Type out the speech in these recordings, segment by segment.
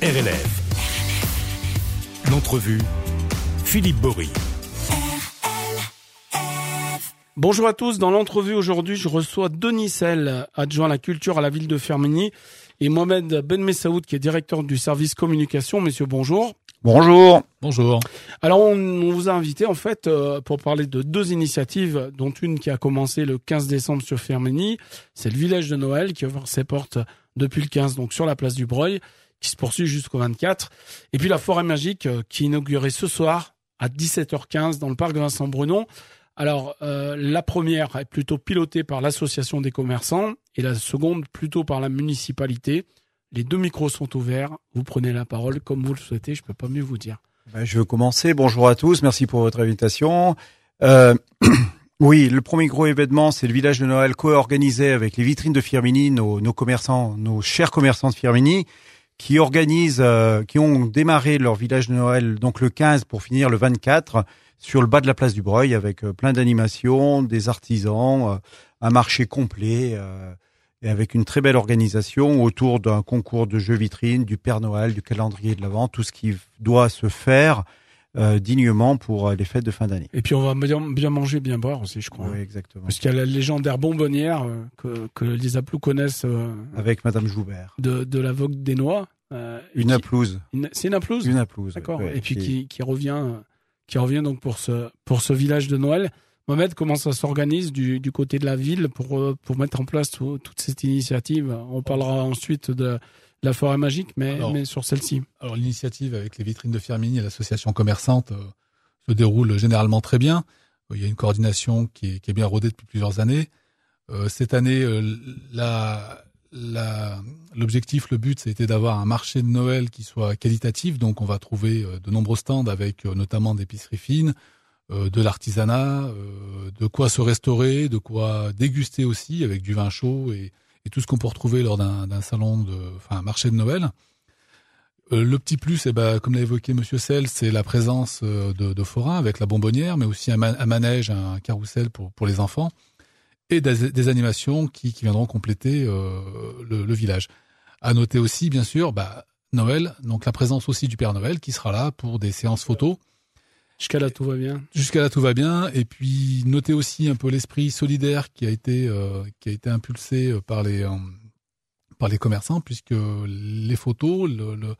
RLF. L'entrevue, Philippe Bory. Bonjour à tous. Dans l'entrevue aujourd'hui, je reçois Denis Sell, adjoint à la culture à la ville de Fermigny, et Mohamed Ben Messaoud, qui est directeur du service communication. Messieurs, bonjour. Bonjour. Bonjour. Alors, on, on vous a invité en fait euh, pour parler de deux initiatives, dont une qui a commencé le 15 décembre sur Fermigny. C'est le village de Noël qui ouvre ses portes depuis le 15, donc sur la place du Breuil, qui se poursuit jusqu'au 24. Et puis la forêt magique euh, qui est inaugurée ce soir à 17h15 dans le parc Vincent Brunon. Alors, euh, la première est plutôt pilotée par l'association des commerçants et la seconde plutôt par la municipalité. Les deux micros sont ouverts. Vous prenez la parole comme vous le souhaitez. Je peux pas mieux vous dire. Ben, je veux commencer. Bonjour à tous. Merci pour votre invitation. Euh, oui, le premier gros événement, c'est le village de Noël co-organisé avec les vitrines de Firmini, nos, nos commerçants, nos chers commerçants de Firmini, qui organisent, euh, qui ont démarré leur village de Noël donc le 15 pour finir le 24 sur le bas de la place du Breuil avec euh, plein d'animations, des artisans, euh, un marché complet. euh, et avec une très belle organisation autour d'un concours de jeux vitrines, du Père Noël, du calendrier de l'Avent, tout ce qui doit se faire euh, dignement pour euh, les fêtes de fin d'année. Et puis on va bien, bien manger, bien boire aussi, je crois. Oui, exactement. Parce qu'il y a la légendaire bonbonnière euh, que, que les Aplous connaissent Avec Madame Joubert. de, de la vogue des noix. Une une- C'est une aplouse Une aplouse. D'accord. ouais, et puis qui- revient, qui revient donc pour ce, pour ce village de Noël. Mohamed, comment ça s'organise du, du côté de la ville pour, pour mettre en place tout- toute cette initiative? On parlera ensuite de la forêt magique, mais, Alors- mais sur celle-ci. Alors l'initiative avec les vitrines de Firmini et l'association commerçante euh, se déroule généralement très bien. Euh, Il y a une coordination qui est, qui est bien rodée depuis plusieurs années. Euh, cette année, la- la- l'objectif, le but, c'était d'avoir un marché de Noël qui soit qualitatif. Donc on va trouver de nombreux stands avec notamment d'épiceries fines, euh, de l'artisanat, de quoi se restaurer, de quoi déguster aussi avec du vin chaud et, et tout ce qu'on peut retrouver lors d'un salon de, enfin, un marché de Noël. Euh, le petit plus, eh ben, comme l'a évoqué Monsieur Sell, c'est la présence euh, de, forains avec la bonbonnière, mais aussi un, ma- un manège, un carrousel pour, les enfants, et des, animations qui, viendront compléter euh, le, le village. À noter aussi, bien sûr, bah, Noël, donc la présence aussi du Père Noël qui sera là pour des séances photos. Jusqu'à là, tout va bien. Jusqu'à là, tout va bien. Et puis, notez aussi un peu l'esprit solidaire qui a été euh, qui a été impulsé euh, par les euh, par les commerçants, puisque les photos, le, le-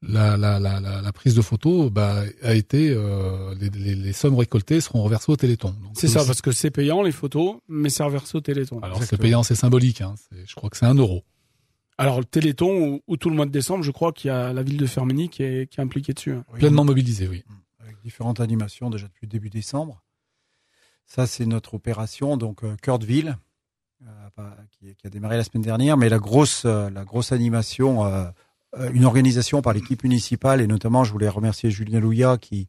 la, la, la, la, la prise de photos, bah, a été euh, les, les, les sommes récoltées seront reversées au Téléthon. C'est ça, aussi- parce que c'est payant les photos, mais c'est reversé au Téléthon. Alors, c'est payant, c'est symbolique. Hein. Je crois que c'est un euro. Alors le Téléthon, où tout le mois de décembre, je crois qu'il y a la ville de Fermigny qui est, qui est impliquée dessus. hein. Oui, Pleinement mobilisé, oui. Différentes animations déjà depuis le début décembre. Ça, c'est notre opération, donc euh, cœur de ville, euh, pas- qui, a démarré la semaine dernière. Mais la grosse, euh, la grosse animation, une organisation par l'équipe municipale, et notamment, je voulais remercier Julien Louillat qui,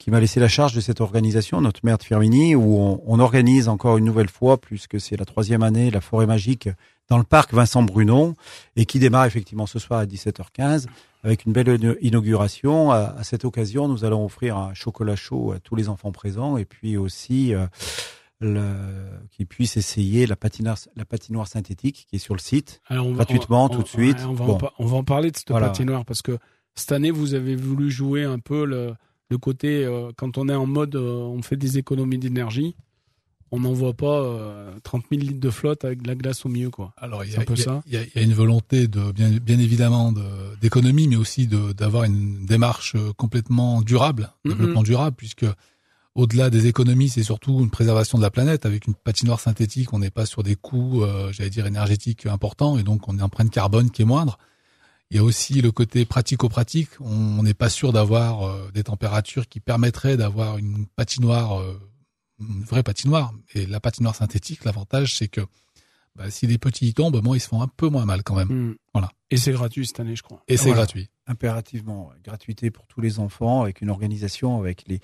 qui m'a laissé la charge de cette organisation, notre maire de Firmini, où on, on organise encore une nouvelle fois, puisque c'est la troisième année, la forêt magique dans le parc Vincent Brunon, et qui démarre effectivement ce soir à 17h15 avec une belle inauguration. À, à cette occasion, nous allons offrir un chocolat chaud à tous les enfants présents et puis aussi euh, le- qu'ils puissent essayer la patinoire, la patinoire synthétique qui est sur le site. Alors, on va- Gratuitement, on- tout de suite. on, va en Bon. par- on va en parler de cette Voilà. patinoire parce que cette année, vous avez voulu jouer un peu le, le côté, euh, quand on est en mode, euh, on fait des économies d'énergie, on n'envoie pas euh, 30 000 litres de flotte avec de la glace au milieu. quoi. Alors, il y, a, un peu il y a- ça. il y a- il y a une volonté de bien, bien évidemment de- d'économie, mais aussi d'avoir une démarche euh, complètement durable, développement durable, puisque au-delà des économies, c'est surtout une préservation de la planète. Avec une patinoire synthétique, on n'est pas sur des coûts, euh, j'allais dire énergétiques importants, et donc on a une empreinte carbone qui est moindre. Il y a aussi le côté pratico-pratique. On n'est pas sûr d'avoir euh, des températures qui permettraient d'avoir une patinoire, euh, une vraie patinoire. Et la patinoire synthétique, l'avantage, c'est que bah, si les petits y tombent, bon, ils se font un peu moins mal quand même. Hmm. Voilà. Et c'est gratuit cette année, je crois. Et c'est Voilà. gratuit. Impérativement, gratuité pour tous les enfants avec une organisation, avec les.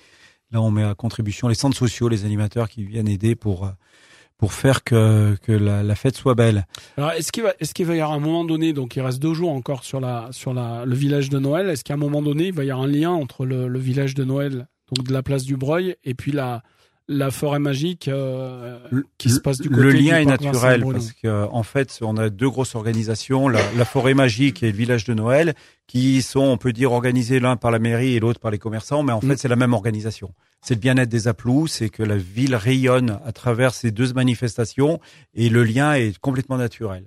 Là, on met à contribution les centres sociaux, les animateurs qui viennent aider pour euh, pour faire que que la, la fête soit belle. Alors, est-ce qu'il va, est-ce qu'il va y avoir un moment donné, donc il reste deux jours encore sur la, sur la, le village de Noël, est-ce qu'à un moment donné, il va y avoir un lien entre le, le village de Noël, donc de la place du Breuil, et puis la, la forêt magique euh, qui se passe du côté Le lien du est naturel parce que en fait, on a deux grosses organisations, la, la forêt magique et le village de Noël, qui sont, on peut dire, organisés l'un par la mairie et l'autre par les commerçants, mais en Mm. fait, c'est la même organisation. C'est le bien-être des Aplous, c'est que la ville rayonne à travers ces deux manifestations et le lien est complètement naturel.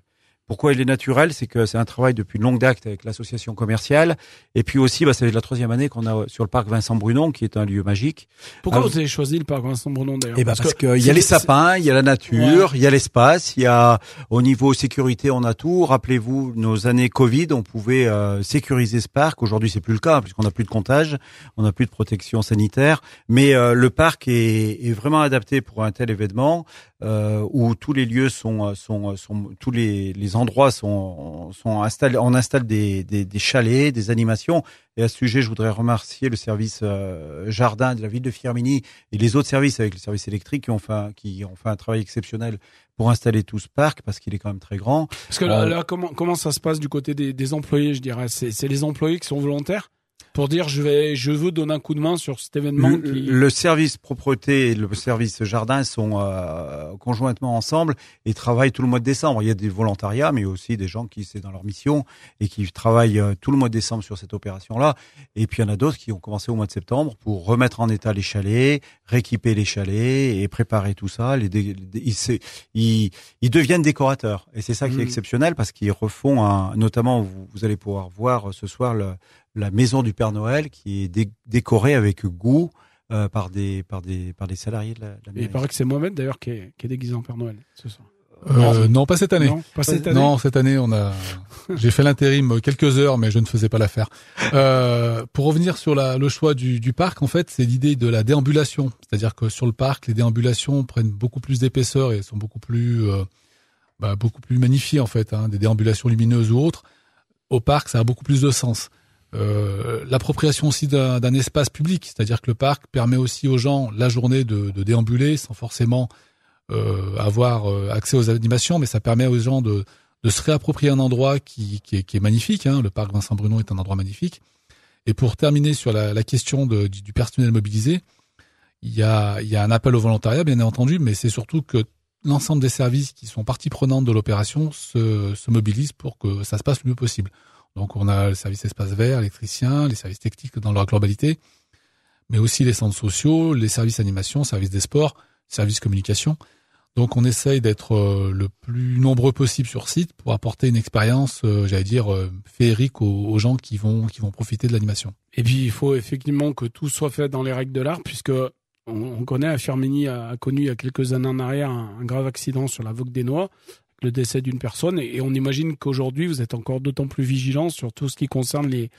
Pourquoi il est naturel C'est que c'est un travail depuis une longue date avec l'association commerciale. Et puis aussi, bah, c'est la troisième année qu'on a sur le parc Vincent-Brunon, qui est un lieu magique. Pourquoi Ah, vous avez choisi le parc Vincent-Brunon d'ailleurs Eh ben parce, que qu'il y a les sapins, il y a la nature, il y a l'espace, il y a au niveau sécurité on a tout. Rappelez-vous nos années Covid, on pouvait euh, sécuriser ce parc. Aujourd'hui c'est plus le cas puisqu'on n'a plus de comptage, on n'a plus de protection sanitaire. Mais euh, le parc est, est vraiment adapté pour un tel événement euh, où tous les lieux sont sont, sont tous les, les endroits sont sont installés. On installe des, des, des chalets, des animations. Et à ce sujet, je voudrais remercier le service euh, jardin de la ville de Firminy et les autres services avec les services électriques qui ont fait un, qui ont fait un travail exceptionnel pour installer tout ce parc parce qu'il est quand même très grand. Parce que là, Euh, là, comment comment ça se passe du côté des, des employés, je dirais? C'est les employés qui sont volontaires? Pour dire je vais je veux donner un coup de main sur cet événement. Le, qui... le service propreté et le service jardin sont euh, conjointement ensemble et travaillent tout le mois de décembre. Il y a des volontariats, mais aussi des gens qui c'est dans leur mission et qui travaillent euh, tout le mois de décembre sur cette opération-là. Et puis il y en a d'autres qui ont commencé au mois de septembre pour remettre en état les chalets, rééquiper les chalets et préparer tout ça. Les dé- les- ils, se- ils, ils deviennent décorateurs et c'est ça qui est Mhm. exceptionnel parce qu'ils refont un, notamment vous, vous allez pouvoir voir ce soir le, la maison du Père Noël qui est dé- décorée avec goût euh, par des par des par des salariés de la, de la Et mairie. il paraît que c'est Mohamed d'ailleurs qui est, qui est déguisé en Père Noël ce soir. Euh, non, pas cette année. Non, pas cette année. Non, cette année, on a. J'ai fait l'intérim quelques heures, mais je ne faisais pas l'affaire. Euh, pour revenir sur la, le choix du, du parc, en fait, c'est l'idée de la déambulation. C'est-à-dire que sur le parc, les déambulations prennent beaucoup plus d'épaisseur et sont beaucoup plus, euh, bah, beaucoup plus magnifiées en fait. Hein, des déambulations lumineuses ou autres. Au parc, ça a beaucoup plus de sens. Euh, L'appropriation aussi d'un espace public, c'est-à-dire que le parc permet aussi aux gens la journée de, déambuler sans forcément euh, avoir euh, accès aux animations, mais ça permet aux gens de, se réapproprier un endroit qui, est, magnifique. Hein. Le parc Vincent Bruno est un endroit magnifique. Et pour terminer sur la, question du, personnel mobilisé, il y, a, il y a un appel au volontariat, bien entendu, mais c'est surtout que l'ensemble des services qui sont partie prenante de l'opération se, se mobilisent pour que ça se passe le mieux possible. Donc on a le service espace vert, électricien, les services techniques dans leur globalité, mais aussi les centres sociaux, les services animation, services des sports, services communication. Donc on essaye d'être euh, le plus nombreux possible sur site pour apporter une expérience, euh, j'allais dire, euh, féerique aux, gens qui vont qui vont profiter de l'animation. Et puis il faut effectivement que tout soit fait dans les règles de l'art, puisque on, on connaît, Firmini a, connu il y a quelques années en arrière un grave accident sur la Vogue des Noix, le décès d'une personne, et, on imagine qu'aujourd'hui vous êtes encore d'autant plus vigilant sur tout ce qui concerne les,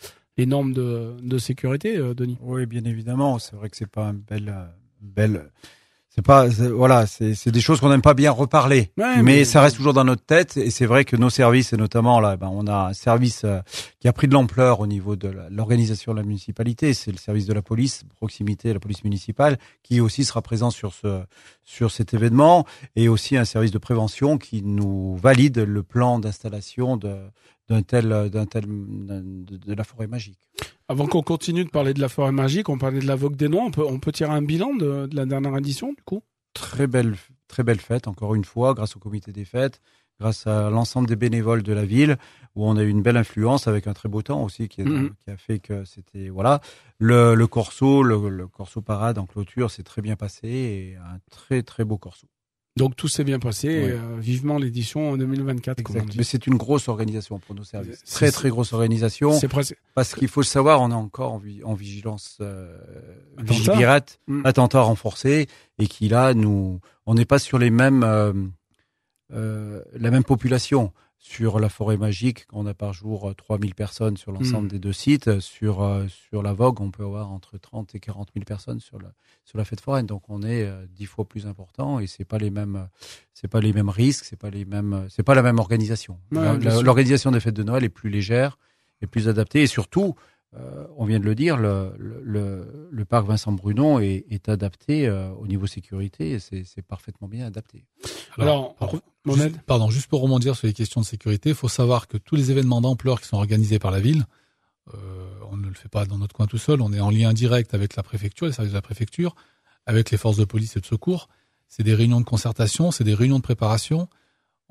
normes de, de sécurité, euh, Denis. Oui, bien évidemment. C'est vrai que c'est pas un bel, euh, bel. C'est pas, voilà, c'est c'est des choses qu'on n'aime pas bien reparler, Ouais, mais, mais- ça reste toujours dans notre tête. Et c'est vrai que nos services, et notamment là, ben, on a un service euh, qui a pris de l'ampleur au niveau de l'organisation de la municipalité. C'est le service de la police, proximité, la police municipale, qui aussi sera présent sur ce sur cet événement, et aussi un service de prévention qui nous valide le plan d'installation de d'un tel d'un tel de la forêt magique. Avant qu'on continue de parler de la forêt magique, on parlait de la Vogue des Noix, on peut, on peut tirer un bilan de, de la dernière édition du coup? Très belle, très belle fête, encore une fois, grâce au comité des fêtes, grâce à l'ensemble des bénévoles de la ville, où on a eu une belle influence avec un très beau temps aussi, qui, est- Mhm. qui a fait que c'était voilà le, le corso, le, le corso parade en clôture, s'est très bien passé et un très très beau corso. Donc tout s'est bien passé, Ouais. et, euh, vivement l'édition en 2024 comme on Exact. dit. Mais c'est une grosse organisation pour nos services, très très grosse organisation, C'est presque... parce qu'il faut le savoir, on est encore en, vi- en vigilance euh, Attentat. vigipirate, Mm. attentat renforcé, et qui là, nous, on n'est pas sur les mêmes, euh, euh, la même population. Sur la forêt magique, on a par jour euh, 3000 personnes sur l'ensemble Mm. des deux sites. Sur, euh, sur la Vogue, on peut avoir entre 30 et 40 000 personnes sur la, sur la fête foraine. Donc on est euh, dix fois plus important et c'est pas les mêmes, euh, c'est pas les mêmes risques, c'est pas les mêmes, euh, c'est pas la même organisation. Ouais. L'organisation des fêtes de Noël est plus légère et plus adaptée et surtout, euh, on vient de le dire, le, le, le, le parc Vincent Brunon est, est adapté euh, au niveau sécurité et c'est parfaitement bien adapté. Alors, pardon, Mohamed juste, pardon, juste pour rebondir sur les questions de sécurité, il faut savoir que tous les événements d'ampleur qui sont organisés par la ville, euh, on ne le fait pas dans notre coin tout seul, on est en lien direct avec la préfecture, les services de la préfecture. avec les forces de police et de secours. C'est des réunions de concertation, c'est des réunions de préparation.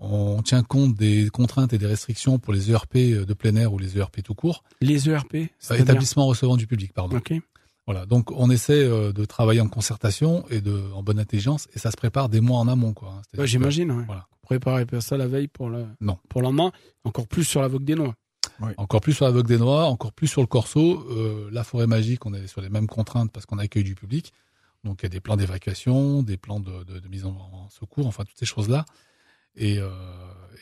On tient compte des contraintes et des restrictions pour les ERP de plein air ou les ERP tout court. Les ERP Établissements recevant du public, pardon. Ok. Voilà, donc on essaie euh, de travailler en concertation et de en bonne intelligence et ça se prépare des mois en amont quoi. hein. Ouais, J'imagine. Ouais. Voilà. Préparer pas ça la veille pour le Non. pour le lendemain. Encore plus sur la Vogue des Noix. Encore plus sur la Vogue des Noix, encore plus sur le Corso. Euh, la forêt magique, on est sur les mêmes contraintes parce qu'on accueille du public. Donc il y a des plans d'évacuation, des plans de, de, de mise en, en, secours, enfin toutes ces choses-là. Et, euh,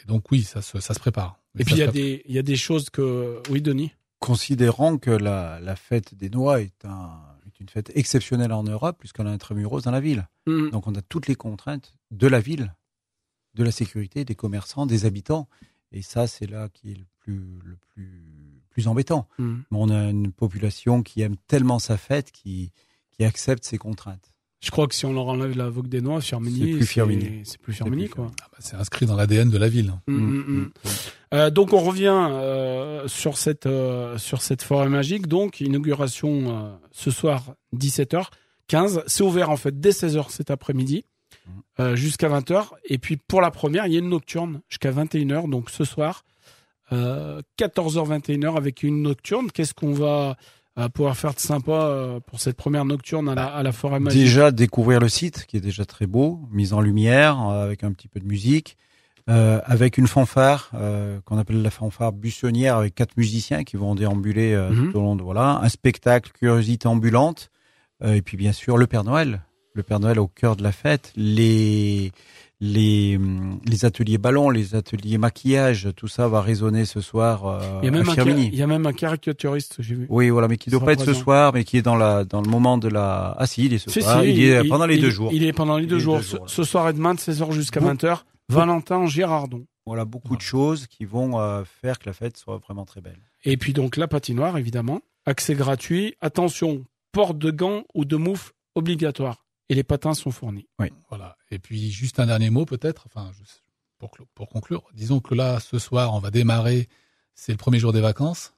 et donc oui, ça se, ça se prépare. Et, puis il y a des il y a des choses que oui Denis? Considérant que la, la fête des Noix est un est une fête exceptionnelle en Europe puisqu'on a intramuros dans la ville. Mhm. Donc on a toutes les contraintes de la ville, de la sécurité, des commerçants, des habitants. Et ça, c'est là qui est le plus, le plus, plus embêtant. Mhm. Mais on a une population qui aime tellement sa fête qui, qui accepte ces contraintes. Je crois que si on leur enlève la Vogue des Noix, Firmini, C'est plus Firmini. C'est plus Firmini quoi. Ah bah, c'est inscrit dans l'ADN de la ville. Mhm, mhm. Euh, donc on revient euh, sur cette euh, sur cette forêt magique. Donc inauguration ce soir 17h15. C'est ouvert en fait dès 16h cet après-midi jusqu'à 20h. Et puis pour la première, il y a une nocturne jusqu'à 21h. Donc ce soir euh, 14h 21h avec une nocturne. Qu'est-ce qu'on va euh, pouvoir faire de sympa euh, pour cette première nocturne à la, à la forêt magique. Déjà découvrir le site qui est déjà très beau, mise en lumière euh, avec un petit peu de musique, euh, avec une fanfare euh, qu'on appelle la fanfare buissonnière avec quatre musiciens qui vont déambuler euh, Mhm. tout au long de voilà. Un spectacle curiosité ambulante euh, et puis bien sûr le Père Noël, le Père Noël au cœur de la fête, les les hum, les ateliers ballons, les ateliers maquillage, tout ça va résonner ce soir euh, il y, a même à un, il y a même un caricaturiste, j'ai vu. Oui, voilà, mais qui ne doit pas être ce soir, mais qui est dans la dans le moment de la. Ah si, il est ce Si, soir. si, il, est pendant les deux jours. Il est pendant les deux jours. Ce- jours, là. ce soir et demain de 16h jusqu'à Bon. 20h. Valentin Girardon. Voilà beaucoup de choses qui vont euh, faire que la fête soit vraiment très belle. Et puis donc la patinoire, évidemment. Accès gratuit. Attention, port de gants ou de moufles obligatoire. Et les patins sont fournis. Voilà. Et puis juste un dernier mot peut-être, enfin pour, pour conclure, disons que là ce soir on va démarrer, c'est le premier jour des vacances,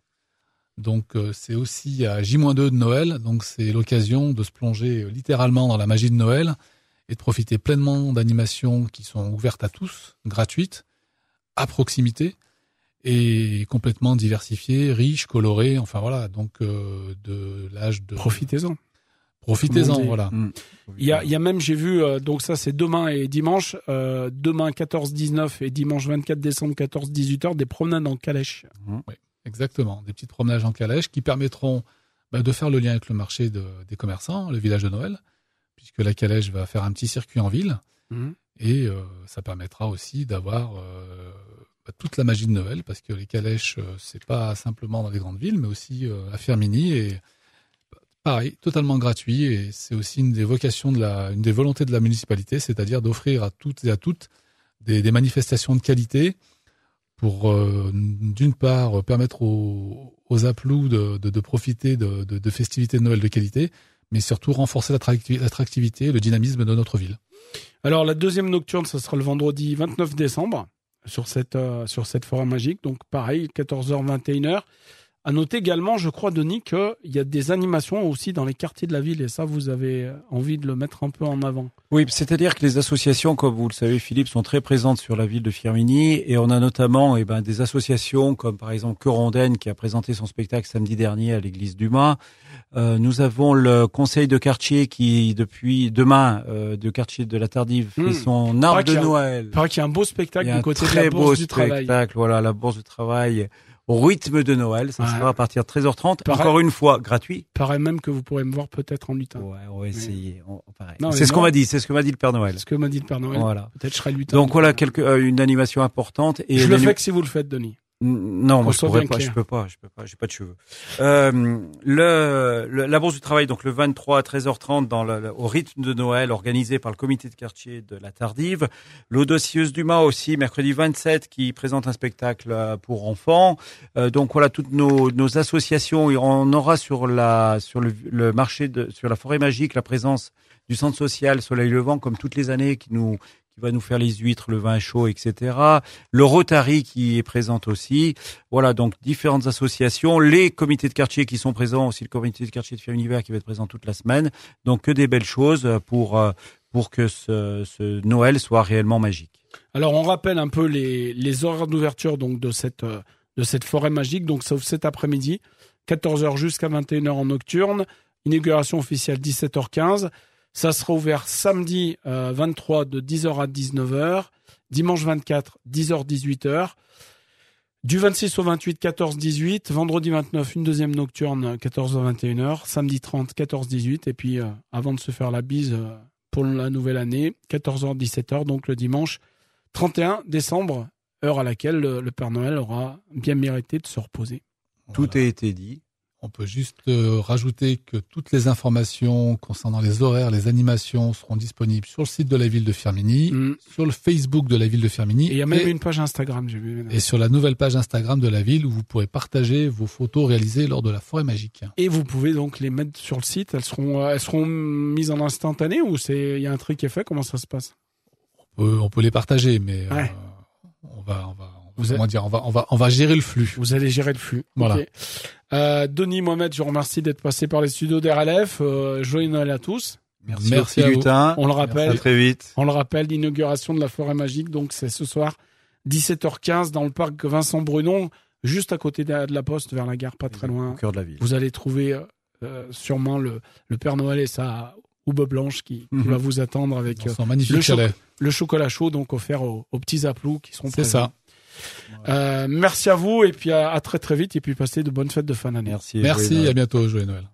donc euh, c'est aussi à J-2 de Noël, donc c'est l'occasion de se plonger euh, littéralement dans la magie de Noël et de profiter pleinement d'animations qui sont ouvertes à tous, gratuites, à proximité et complètement diversifiées, riches, colorées, enfin voilà, donc euh, de l'âge de Profitez-en. Profitez-en, voilà. Mm. Il y a, il y a même, j'ai vu, euh, donc ça c'est demain et dimanche, euh, demain 14-19 et dimanche 24 décembre 14-18 heures, des promenades en calèche. Exactement, des petites promenades en calèche qui permettront bah, de faire le lien avec le marché de- des commerçants, le village de Noël, puisque la calèche va faire un petit circuit en ville et euh, ça permettra aussi d'avoir euh, bah, toute la magie de Noël, parce que les calèches euh, c'est pas simplement dans les grandes villes, mais aussi euh, à Firmini et pareil, totalement gratuit et c'est aussi une des vocations de la, une des volontés de la municipalité, c'est-à-dire d'offrir à toutes et à toutes des, manifestations de qualité pour euh, d'une part permettre aux, aux aplous de, de, de profiter de, de, festivités de Noël de qualité, mais surtout renforcer l'attracti- l'attractivité et le dynamisme de notre ville. Alors la deuxième nocturne, ça sera le vendredi 29 décembre sur cette euh, sur cette forêt magique. Donc pareil, 14h 21h. À noter également, je crois Denis, qu'il y a des animations aussi dans les quartiers de la ville et ça vous avez envie de le mettre un peu en avant. Oui, c'est-à-dire que les associations, comme vous le savez, Philippe, sont très présentes sur la ville de Firmini et on a notamment eh ben, des associations comme par exemple Corondaine qui a présenté son spectacle samedi dernier à l'église du Mât. Euh, nous avons le conseil de quartier qui, depuis demain, euh, de quartier de la Tardive, Mmh. fait son arbre de Noël. Il paraît qu'il y a un beau spectacle du un côté de très la beau bourse du travail. spectacle, voilà, la bourse du travail rythme de Noël. Ça Ouais. sera à partir de 13h30. Pareil. Encore une fois, gratuit. Il paraît même que vous pourrez me voir peut-être en lutin. Ouais, on va essayer. Pareil. C'est ce qu'on m'a dit. C'est ce que m'a dit le Père Noël. C'est ce que m'a dit le Père Noël. Voilà. Peut-être je serai lutin. Donc voilà quelque, euh, une animation importante. Et je le fais que si vous le faites, Denis. Non, moi je pourrais pas, clair. je peux pas, je peux pas, j'ai pas de cheveux. Euh, le, le- la bourse du travail, donc le 23 à 13h30 dans le, au rythme de Noël, organisé par le comité de quartier de la Tardive. L'Audacieuse du Mât aussi, mercredi 27, qui présente un spectacle euh, pour enfants. Euh, donc voilà, toutes nos, nos associations, et on aura sur la sur le, le marché de sur la forêt magique la présence du centre social Soleil Levant, comme toutes les années, qui nous va nous faire les huîtres, le vin chaud, etc. Le Rotary qui est présent aussi. Voilà, donc différentes associations, les comités de quartier qui sont présents, aussi le comité de quartier de Fier Univers qui va être présent toute la semaine. Donc que des belles choses pour euh, pour que ce, ce Noël soit réellement magique. Alors on rappelle un peu les, les horaires d'ouverture donc de cette euh, de cette forêt magique donc sauf cet après-midi 14h jusqu'à 21h en nocturne, inauguration officielle 17h15. Ça sera ouvert samedi euh, 23 de 10h à 19h, dimanche 24 10h 18h. Du 26 au 28 14 18, vendredi 29 une deuxième nocturne 14h 21h, samedi 30 14 18 et puis euh, avant de se faire la bise euh, pour la nouvelle année 14h 17h donc le dimanche 31 décembre, heure à laquelle le, le Père Noël aura bien mérité de se reposer. Tout a été dit. On peut juste euh, rajouter que toutes les informations concernant les horaires, les animations seront disponibles sur le site de la ville de Firminy, Mm. sur le Facebook de la ville de Firminy Et il y a même et, une page Instagram, j'ai vu. et sur la nouvelle page Instagram de la ville où vous pourrez partager vos photos réalisées lors de la forêt magique. Et vous pouvez donc les mettre sur le site. Elles seront, euh, elles seront mises en instantané ou c'est, il y a un truc qui est fait? Comment ça se passe? On peut, on peut les partager, mais euh, on va, on va, Vous comment dire, on va, on va, on va gérer le flux. Vous allez gérer le flux. Voilà. Ok. Euh, Denis Mohamed, je vous remercie d'être passé par les studios d'RLF. Euh, joyeux Noël à tous. Merci, Merci au vous. lutin. On le À rappelle, très vite. on le rappelle, l'inauguration de la forêt magique. Donc c'est ce soir 17h15 dans le parc Vincent Brunon, juste à côté de la Poste, vers la gare, pas très Au loin. cœur de la ville. Vous allez trouver euh, euh, sûrement le, le Père Noël et sa hoube blanche qui, qui Mhm. va vous attendre avec Dans euh, son magnifique le choc- chalet. le chocolat chaud donc offert aux, aux petits aplous qui seront C'est présents. ça. Euh, merci à vous et puis à, à très très vite et puis passez de bonnes fêtes de fin d'année. Merci. Merci, à bientôt, joyeux Noël.